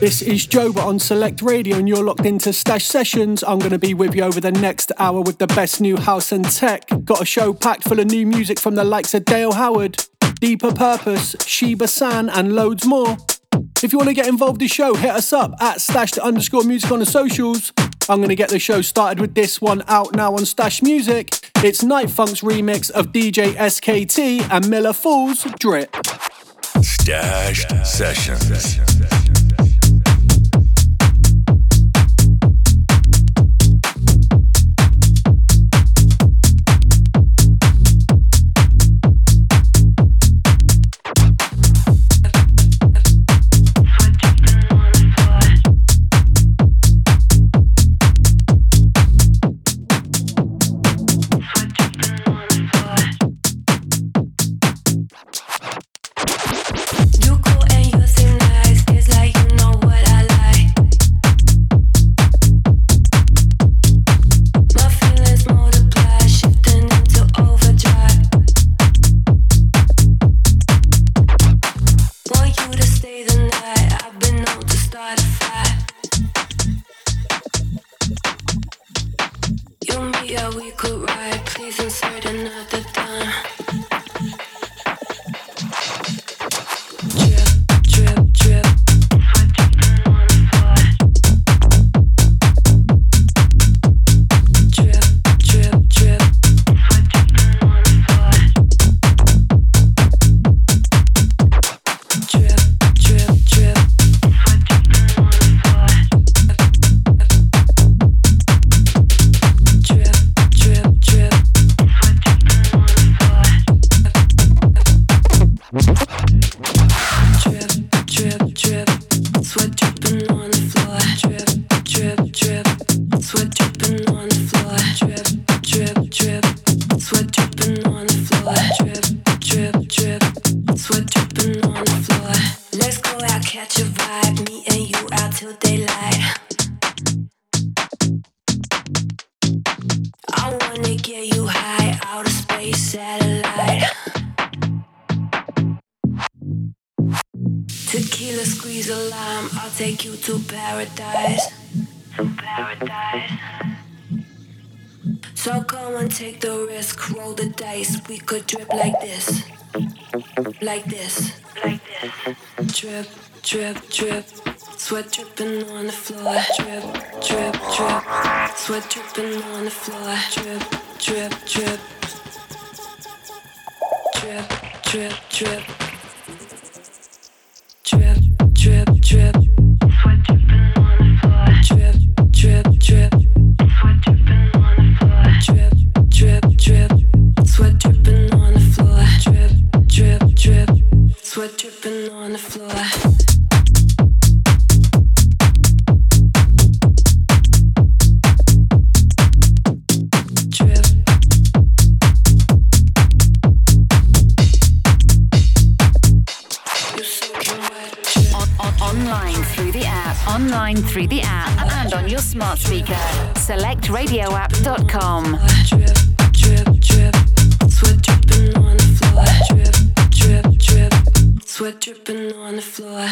This is Joba on Select Radio, and you're locked into Stash Sessions. I'm going to be with you over the next hour with the best new house and tech. Got a show packed full of new music from the likes of Dale Howard, Deeper Purpose, Sheba San, and loads more. If you want to get involved in the show, hit us up at Stash underscore music on the socials. I'm going to get the show started with this one out now on Stash Music. It's Night Funk's remix of DJ SKT and Miller Fools Drip. Stash Sessions. take the risk, roll the dice. We could drip like this, like this, like this. Drip, drip, drip. Sweat dripping on the floor. Drip, drip, drip. Sweat dripping on the floor. Drip, drip, drip. Drip, drip, drip. Drip, drip, drip. Sweat dripping on the floor. Drip, drip, drip. Sweat online through the app and on your smart speaker. Select radioapp.com. Sweat dripping on the floor.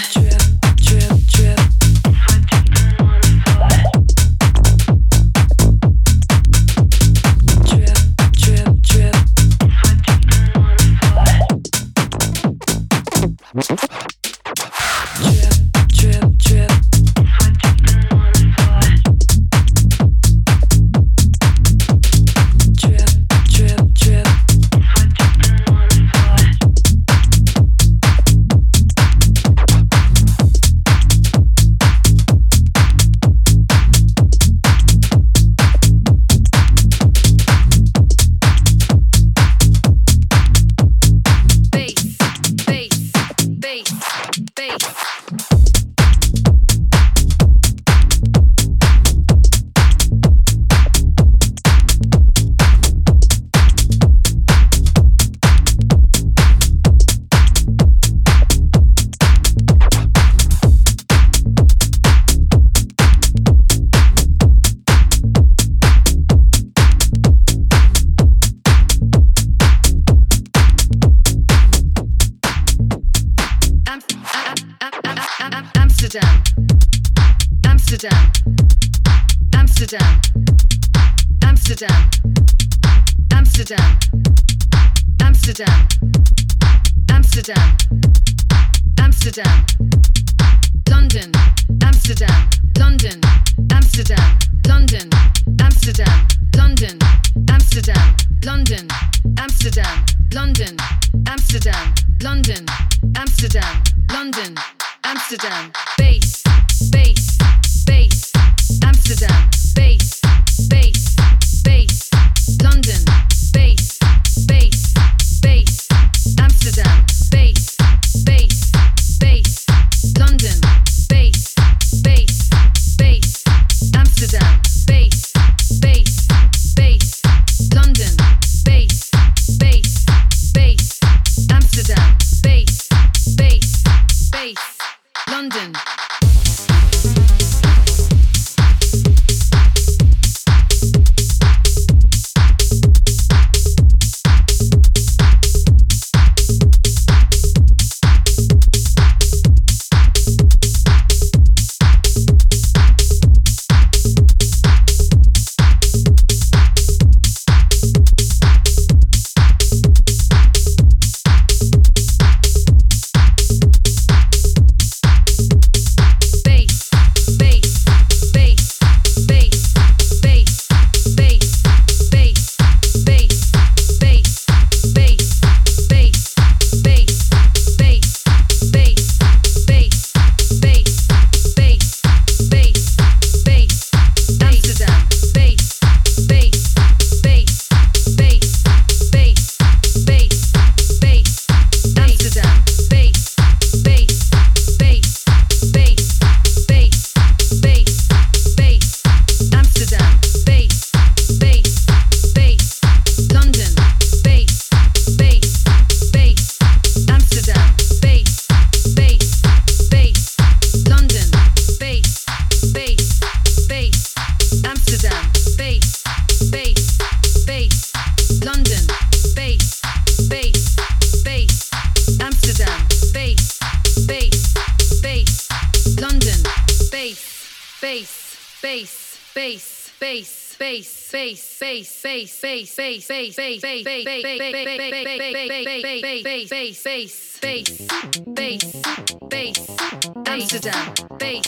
Amsterdam, bass,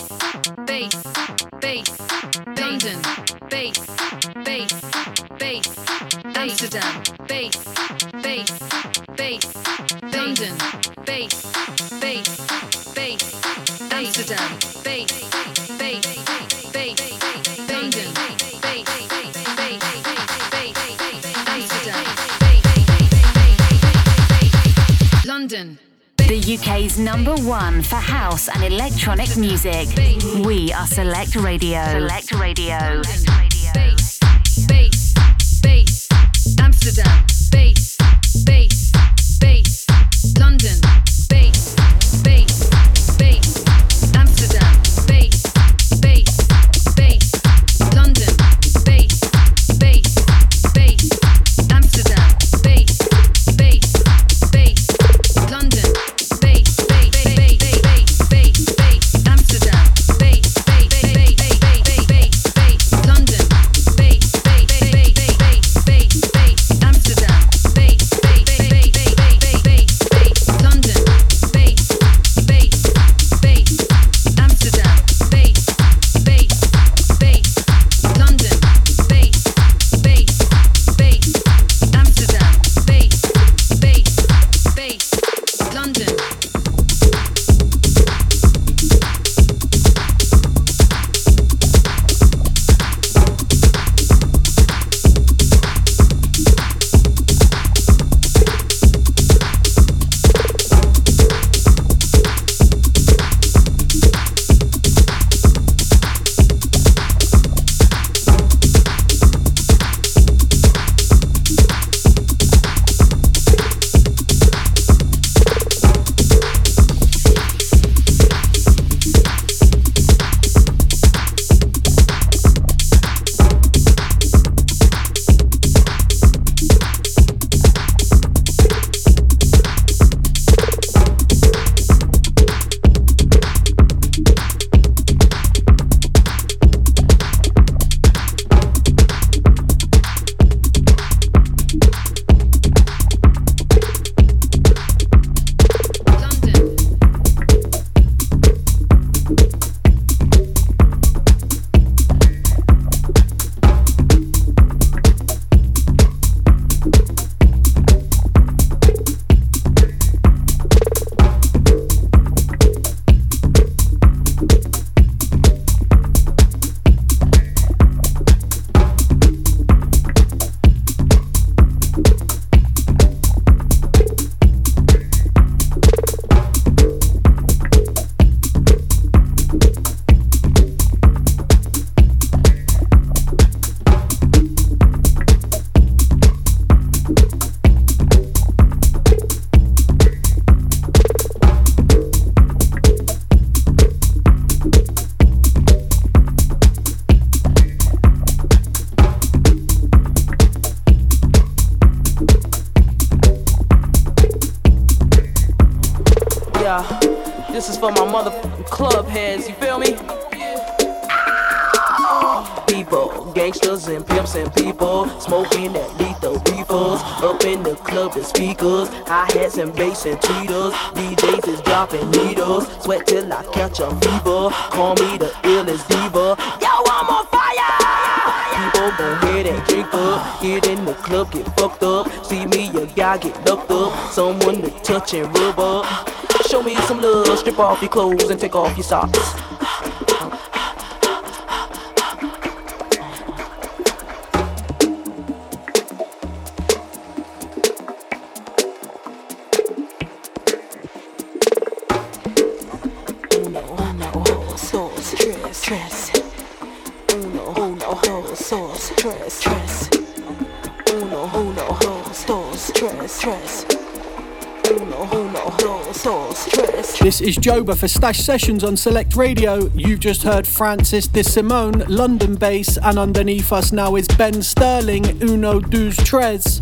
bass, bass, bass, London, bass. London. The UK's number one for house and electronic music. We are Select Radio. Select Radio. Amsterdam. Bass, bass, bass. London. And pimps and people, smoking that lethal reefers. Up in the club, the speakers, hi hats and bass and tweeters. DJs is dropping needles. Sweat till I catch a fever. Call me the illest diva. Yo, I'm on fire! People gon' hear that drink up. Get in the club, get fucked up. See me, a guy get locked up. Someone to touch and rub up. Show me some love. Strip off your clothes and take off your socks. This is Joba for Stash Sessions on Select Radio. You've just heard Francis de Simone, London bass, and underneath us now is Ben Sterling, Uno Dos Tres.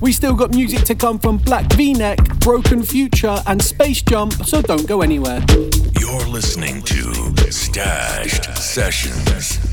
We still got music to come from Black V-Neck, Broken Future, and Space Jump, so don't go anywhere. You're listening to Stash Sessions.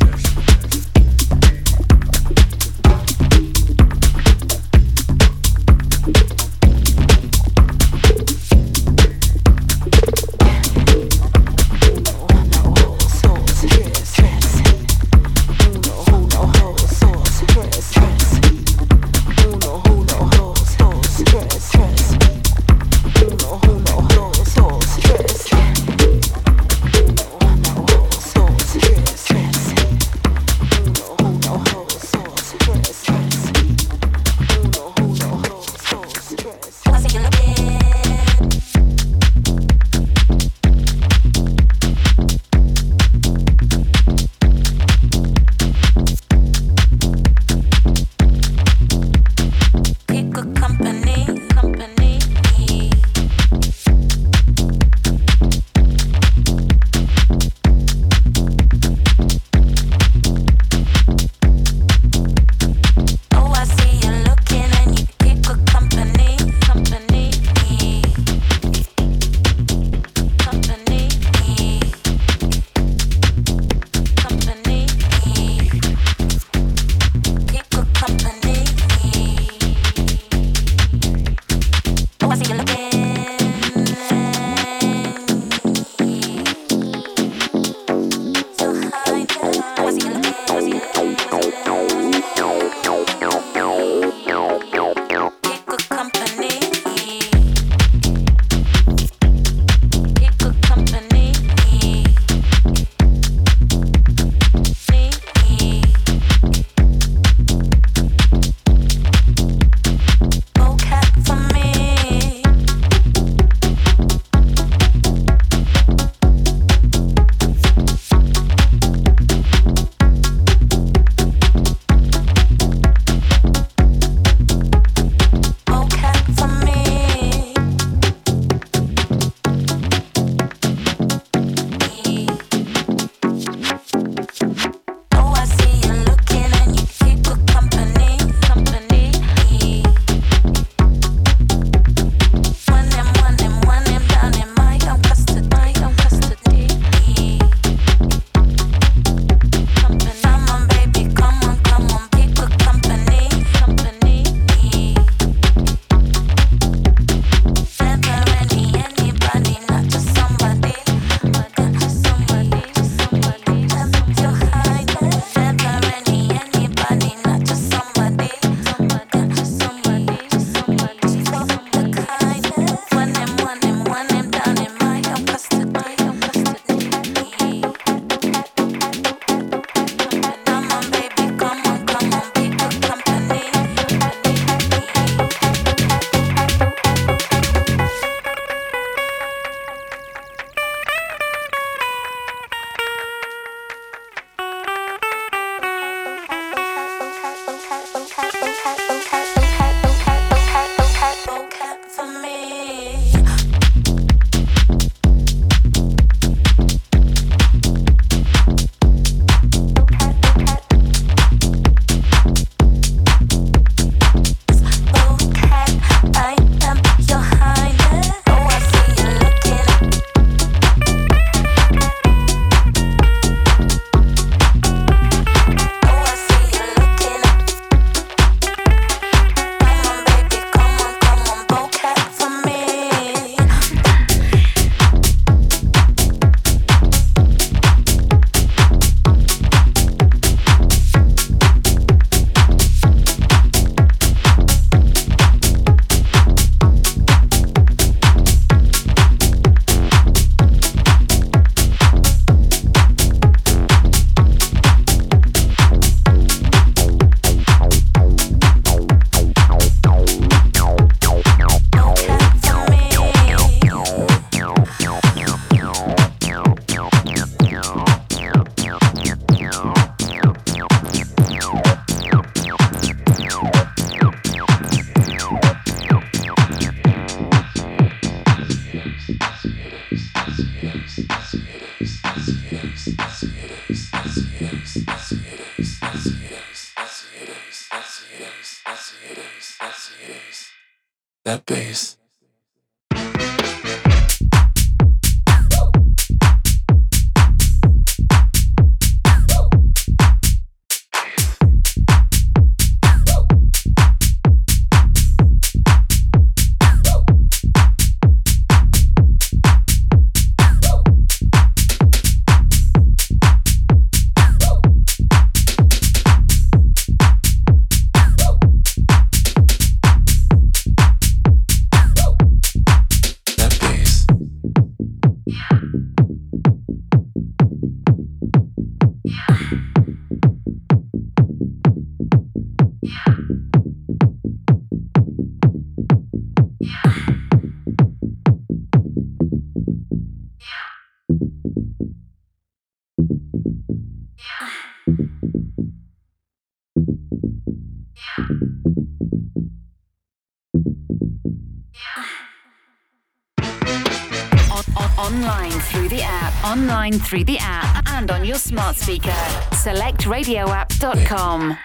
Online through the app and on your smart speaker. SelectRadioApp.com.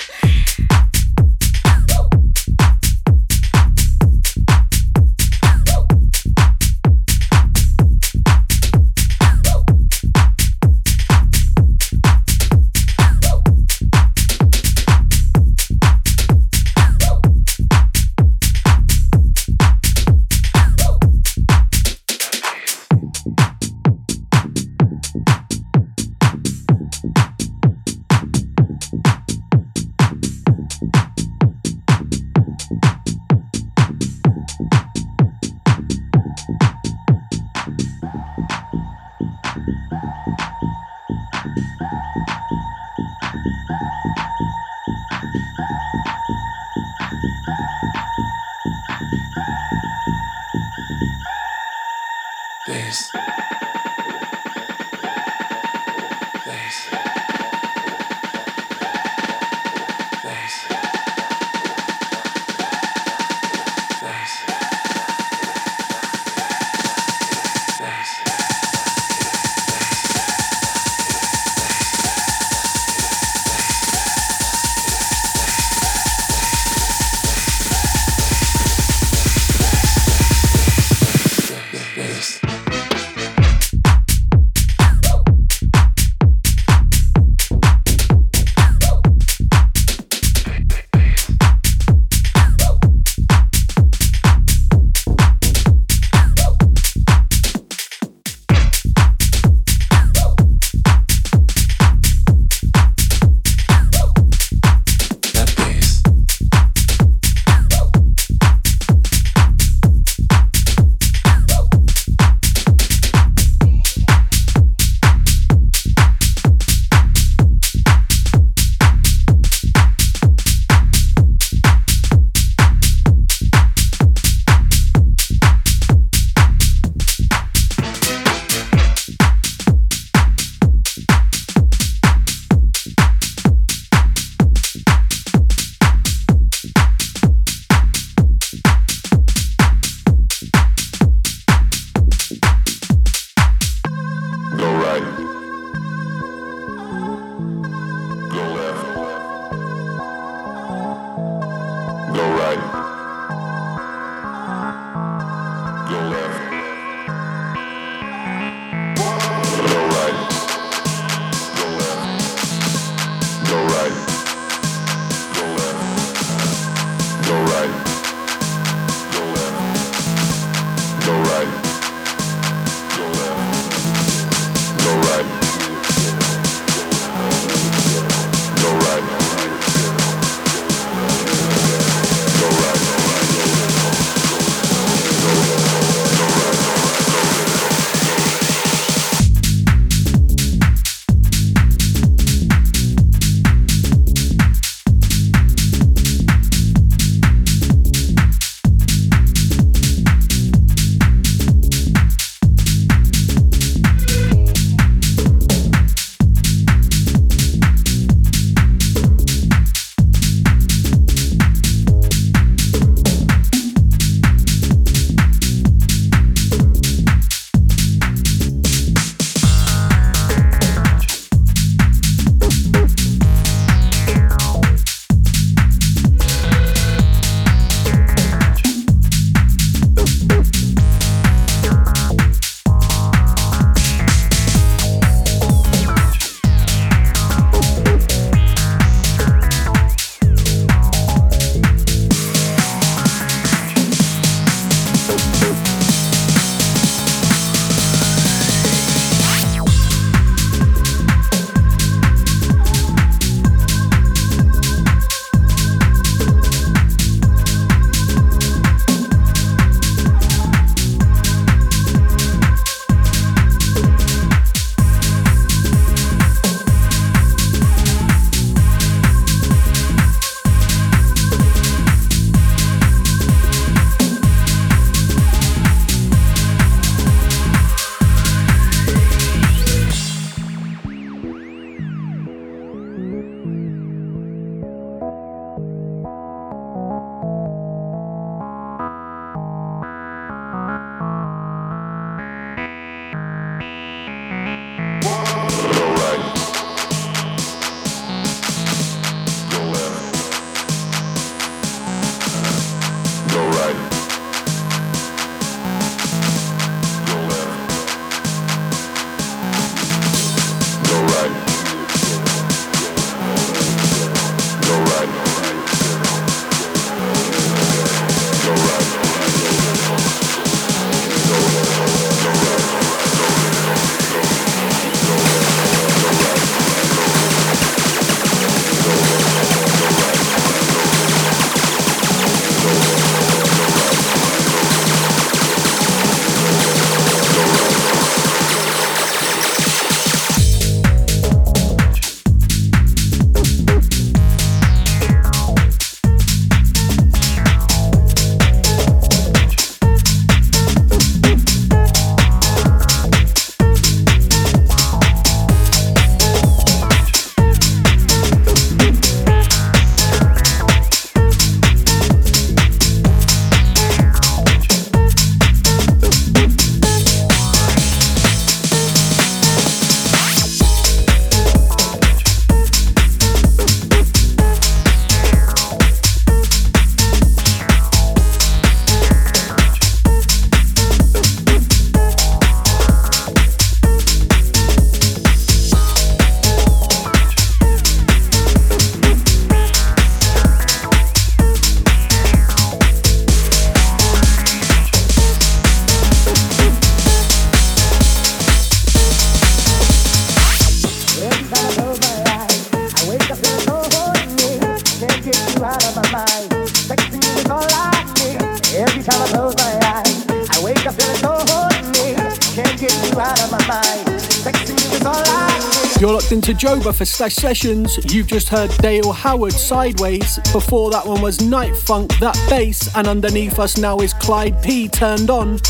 Stash Sessions. You've just heard Dale Howard Sideways. Before that one was Night Funk, that bass. And underneath us now is Clyde P turned on.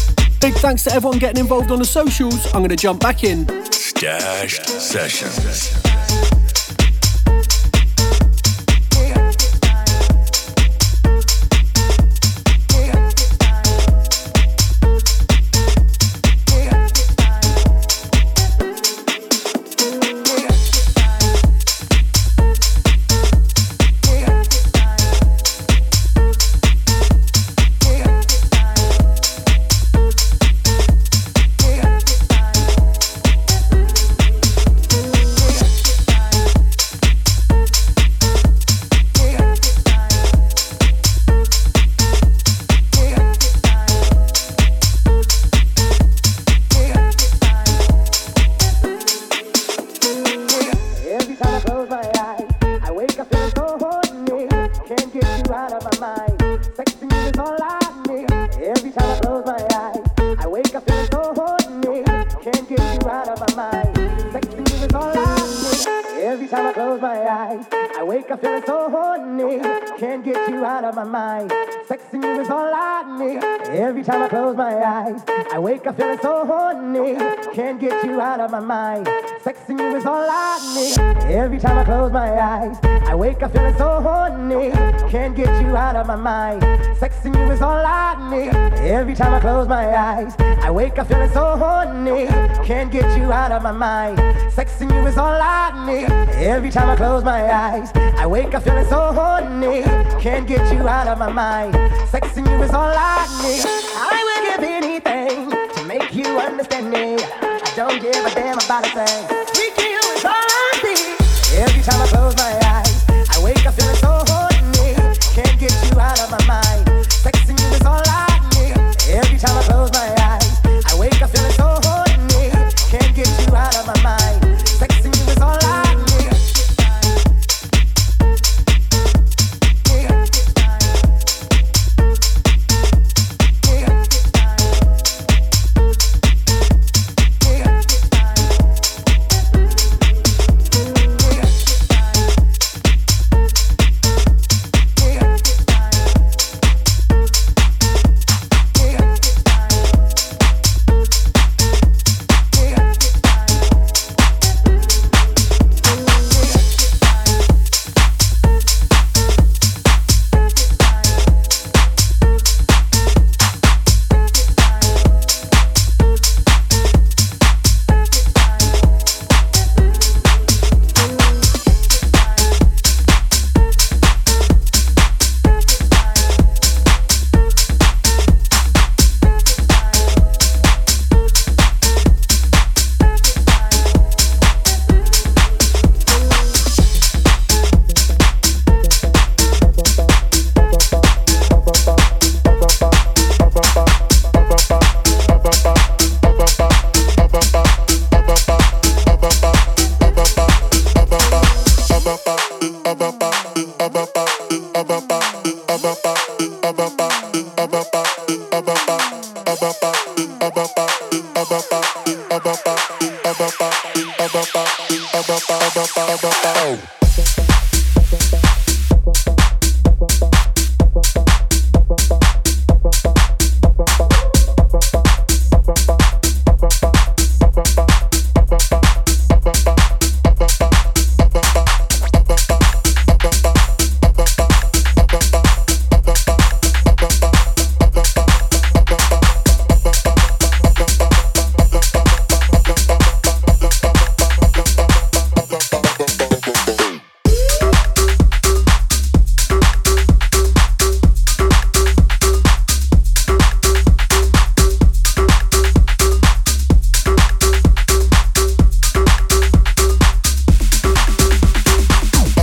Big thanks to everyone getting involved on the socials. I'm going to jump back in. Sessions. Wake up feeling so horny. Can't get you out of my mind. Sexing you is all I need. Every time I close my eyes, I wake up feeling so horny. Can't get you out of my mind. Sexing you is all I need. Every time I close my eyes, I wake up feeling so horny. Can't get you out of my mind. Sexing you is all I need. Every time I close my eyes, I wake up feeling so horny. Can't get you out of my mind. Sexing you is all I need. I will give anything to make you understand me. I don't give a damn about a thing. Freaking you is all I see. Every time I close my eyes,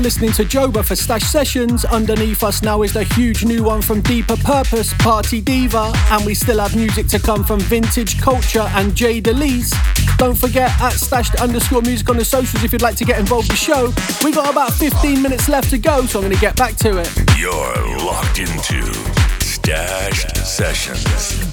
You're listening to Joba for Stash Sessions. Underneath us now is the huge new one from Deeper Purpose, Party Diva, and we still have music to come from Vintage Culture and Jay de Lys. Don't forget at stashed underscore music on the socials if you'd like to get involved with the show. We've got about 15 minutes left to go, so I'm going to get back to it. You're locked into Stash Sessions.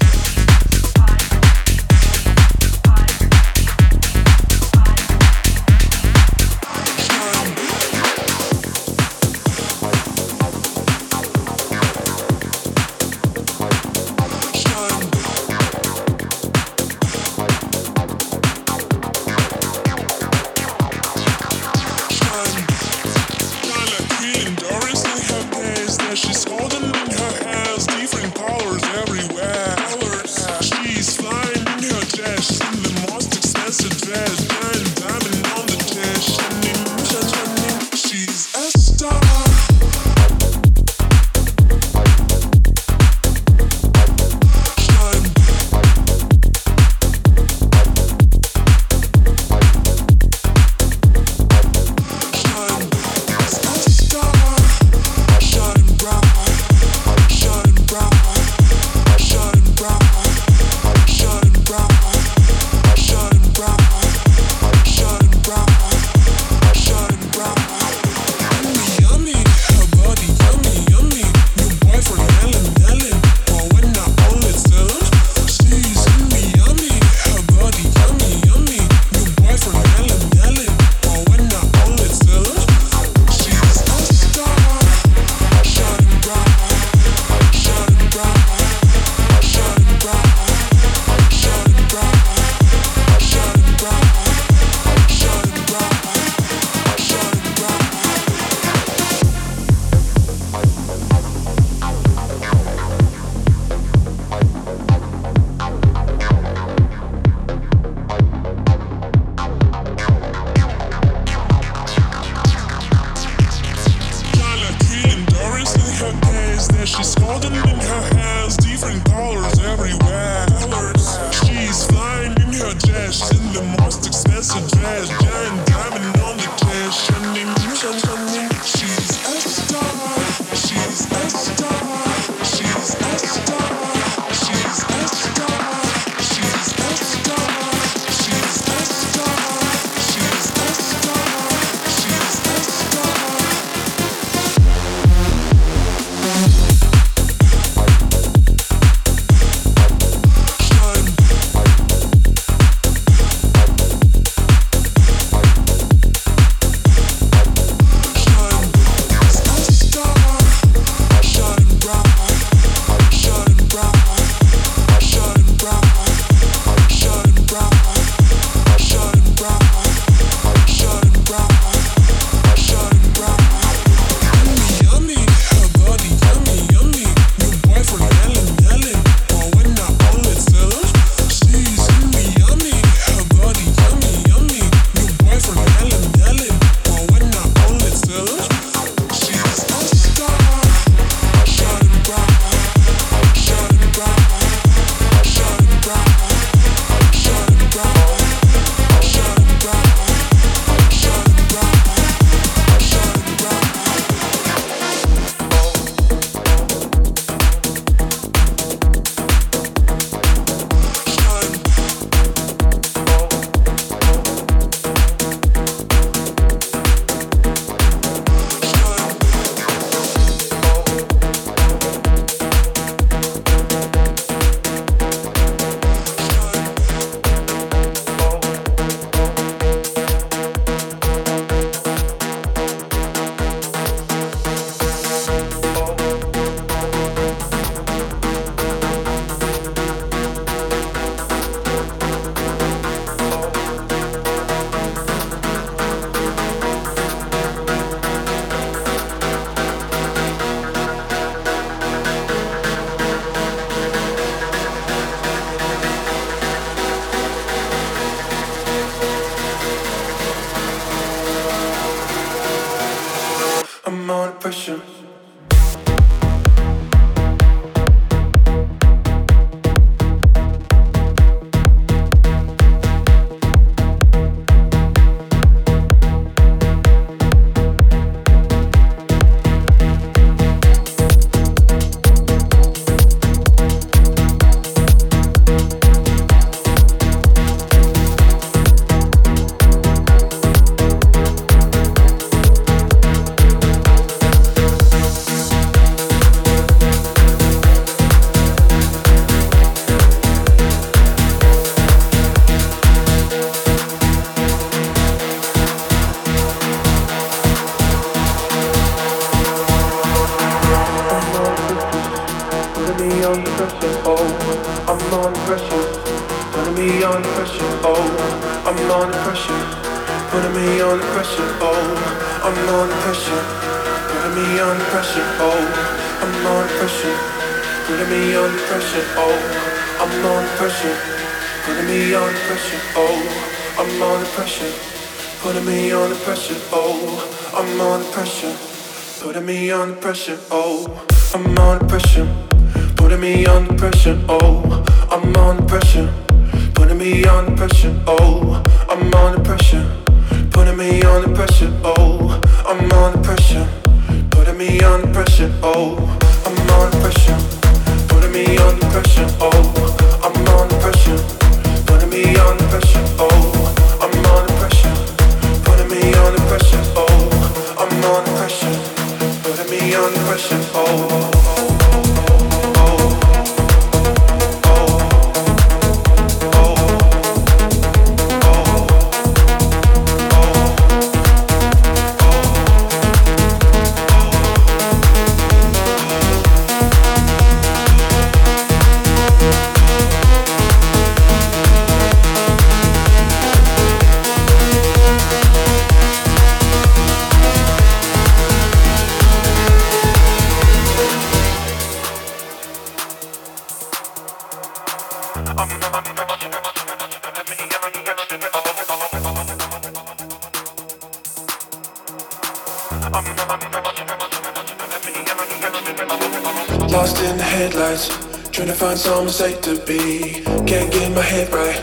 Safe to be. Can't get my head right.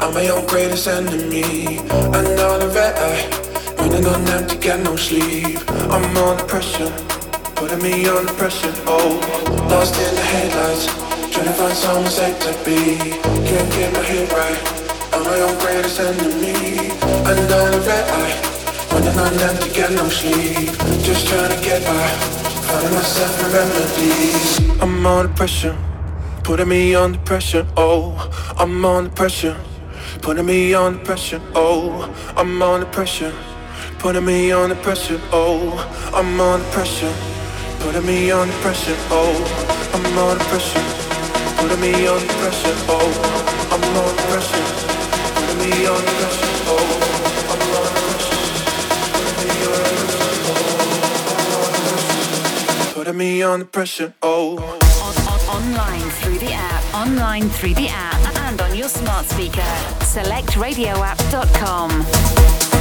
I'm my own greatest enemy. Another red eye. Running on empty, got no sleep. I'm under pressure. Putting me under pressure. Oh, lost in the headlights. Trying to find somewhere safe to be. Can't get my head right. I'm my own greatest enemy. Another red eye. Running on empty, got no sleep. Just trying to get by. Finding myself in remedies. I'm under pressure. Putting me under pressure, oh, I'm under pressure. Putting me under pressure, oh, I'm under pressure. Putting me under pressure, oh, I'm under pressure. Putting me under pressure, oh, I'm under pressure. Putting me under pressure, oh, I'm under pressure. Putting me under pressure, oh, I'm under pressure. Putting me under pressure, oh online through the app, online through the app, and on your smart speaker. SelectRadioApp.com.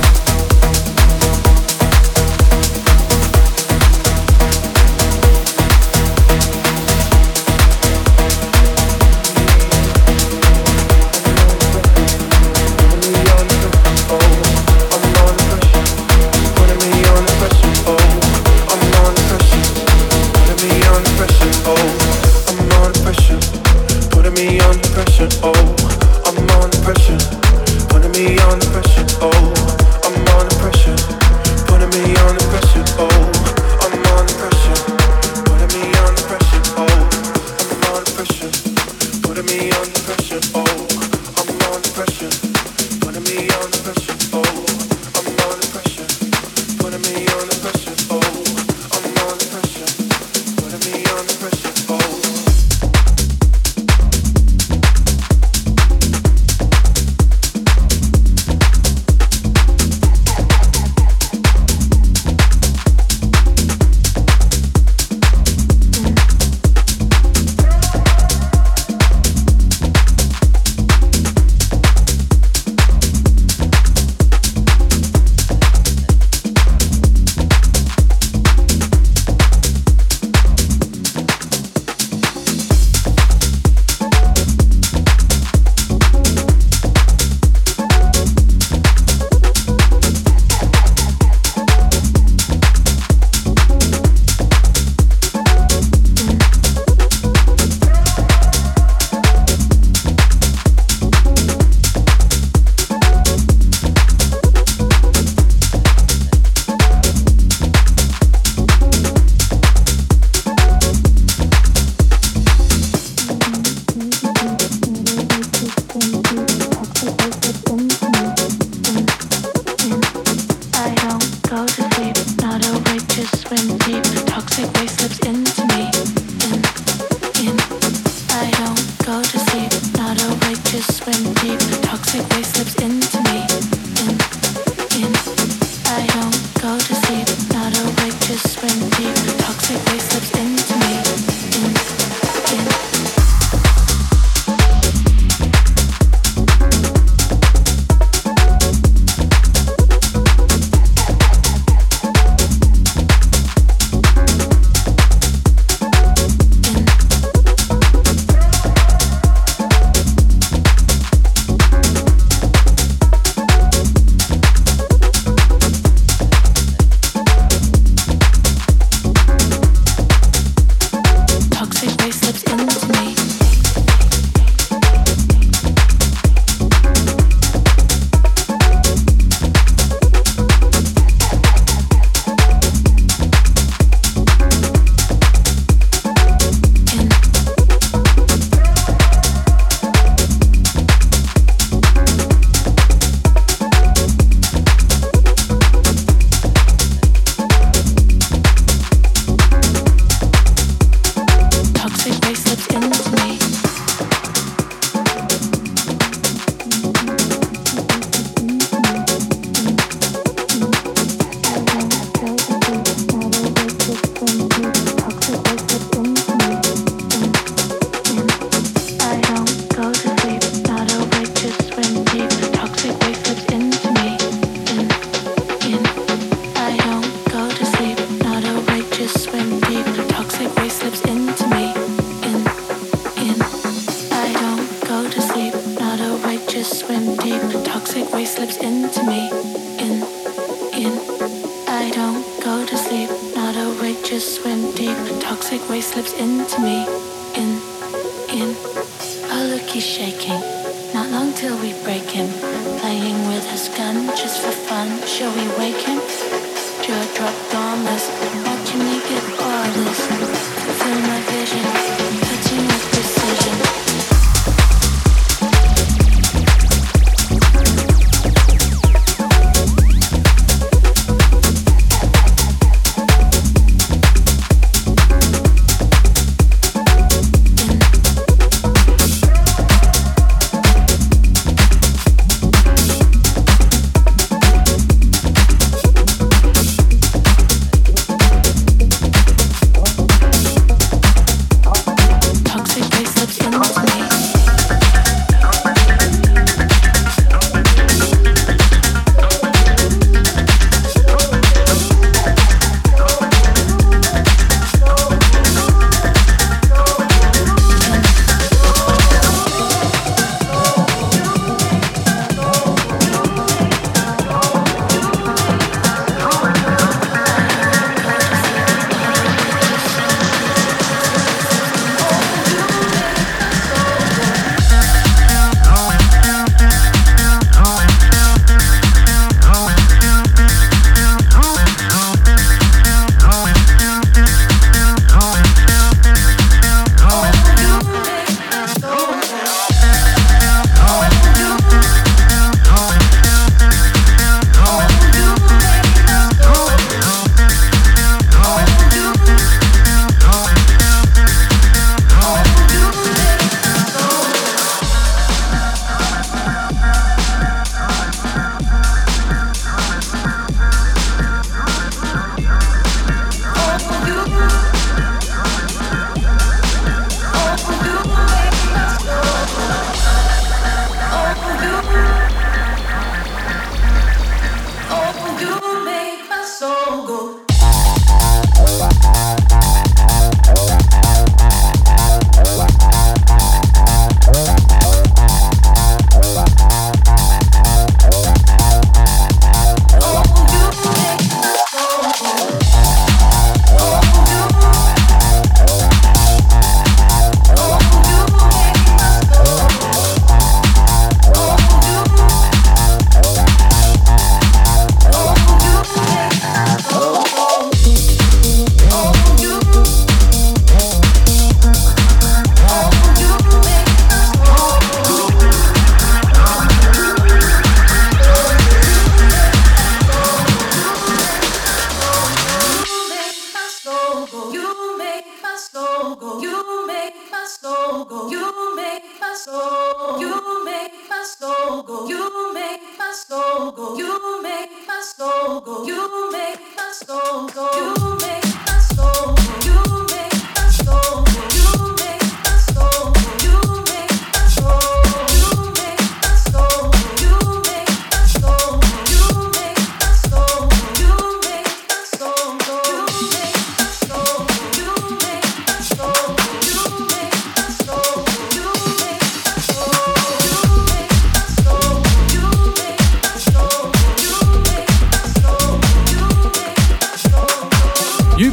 swim deep. Toxic waste slips slipped into me.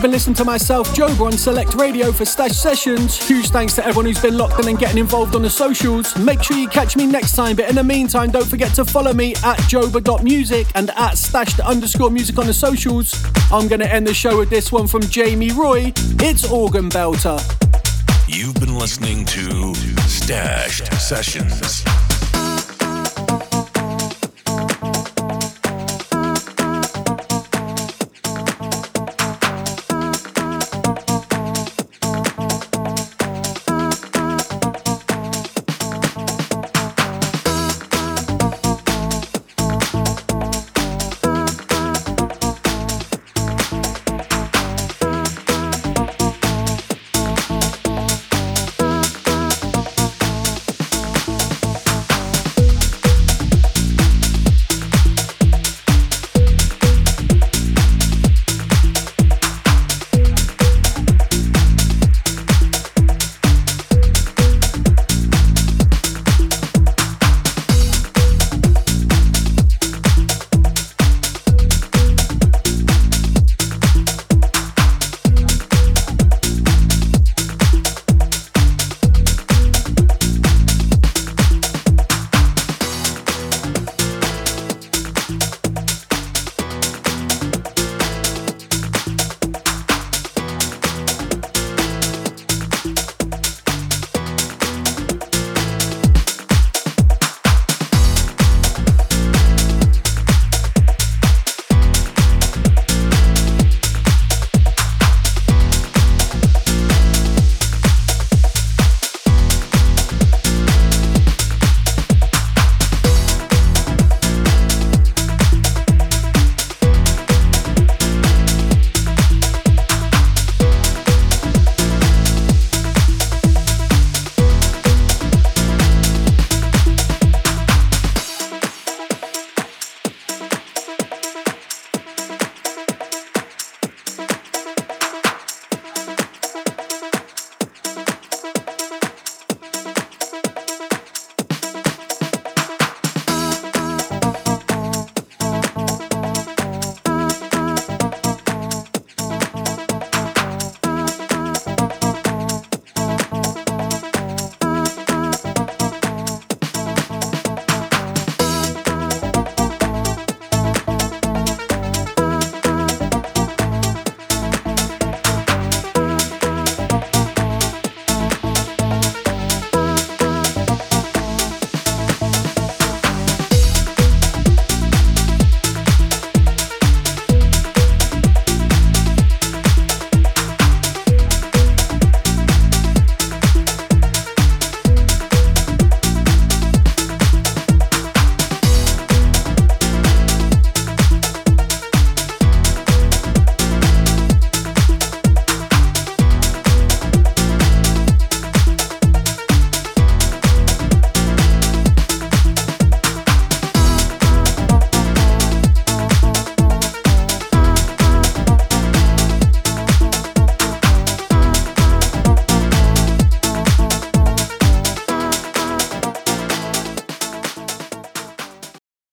Listen to myself, Joba, on Select Radio for Stash Sessions. Huge thanks to everyone who's been locked in and getting involved on the socials. Make sure you catch me next time, but in the meantime, don't forget to follow me at joba.music and at stashed underscore music on the socials. I'm going to end the show with this one from Jamie Roy. It's Organ Belter. You've been listening to Stash Sessions.